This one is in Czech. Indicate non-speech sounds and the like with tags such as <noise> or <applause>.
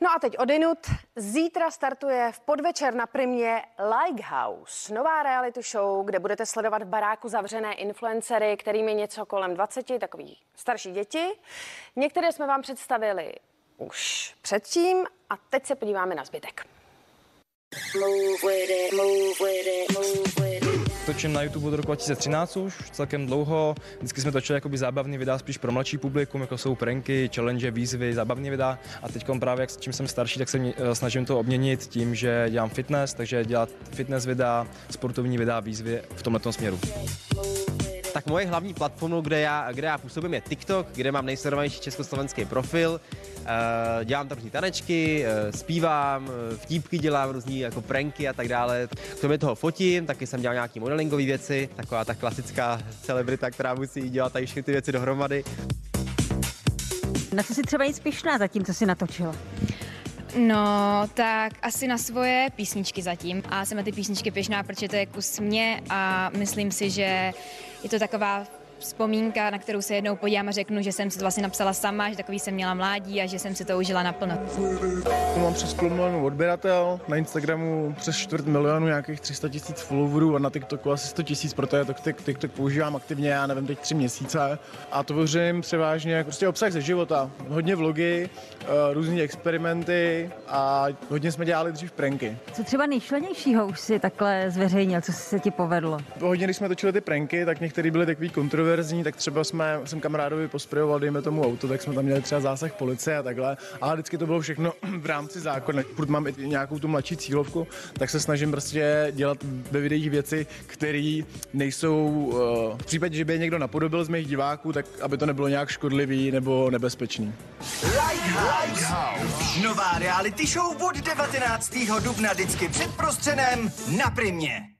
No a teď odinut. Zítra startuje v podvečer na primě Like House, nová reality show, kde budete sledovat v baráku zavřené influencery, kterými něco kolem 20, takový starší děti. Některé jsme vám představili už předtím a teď se podíváme na zbytek. Točím na YouTube od roku 2013 už celkem dlouho. Vždycky jsme točili jakoby zábavný videa spíš pro mladší publikum, jako jsou pranky, challenge, výzvy, zábavní videa. A teď právě, jak čím jsem starší, tak se eh, snažím to obměnit tím, že dělám fitness, takže dělat fitness videa, sportovní videa, výzvy v tomto směru. Tak moje hlavní platformou, kde já, kde já působím, je TikTok, kde mám nejsledovanější československý profil. Uh, dělám tam různý tanečky, uh, zpívám, uh, vtípky dělám, různý jako pranky a tak dále. Kromě toho fotím, taky jsem dělal nějaký modelingové věci, taková ta klasická celebrita, která musí dělat tady všechny ty věci dohromady. Na co si třeba nic pišná za tím, co si natočila? No, tak asi na svoje písničky zatím. A jsem na ty písničky pěšná, protože to je kus mě a myslím si, že je to taková vzpomínka, na kterou se jednou podívám a řeknu, že jsem si to vlastně napsala sama, že takový jsem měla mládí a že jsem si to užila naplno. Mám přes půl milionu odběratel, na Instagramu přes čtvrt milionu, nějakých 300 tisíc followerů a na TikToku asi 100 tisíc, protože to TikTok používám aktivně, já nevím, teď tři měsíce a tvořím převážně prostě obsah ze života. Hodně vlogy, eh, různé experimenty a hodně jsme dělali dřív pranky. Co třeba nejšlenějšího už si takhle zveřejnil, co se ti povedlo? Hodně, když jsme točili ty pranky, tak některé byly takový kontroverzní kontroverzní, tak třeba jsme, jsem kamarádovi posprejoval, dejme tomu auto, tak jsme tam měli třeba zásah policie a takhle. Ale vždycky to bylo všechno <clears throat> v rámci zákona. Pokud mám i nějakou tu mladší cílovku, tak se snažím prostě dělat ve videích věci, které nejsou, uh, v případě, že by je někdo napodobil z mých diváků, tak aby to nebylo nějak škodlivý nebo nebezpečný. Lighthouse. Nová reality show od 19. dubna vždycky před prostřenem na Primě.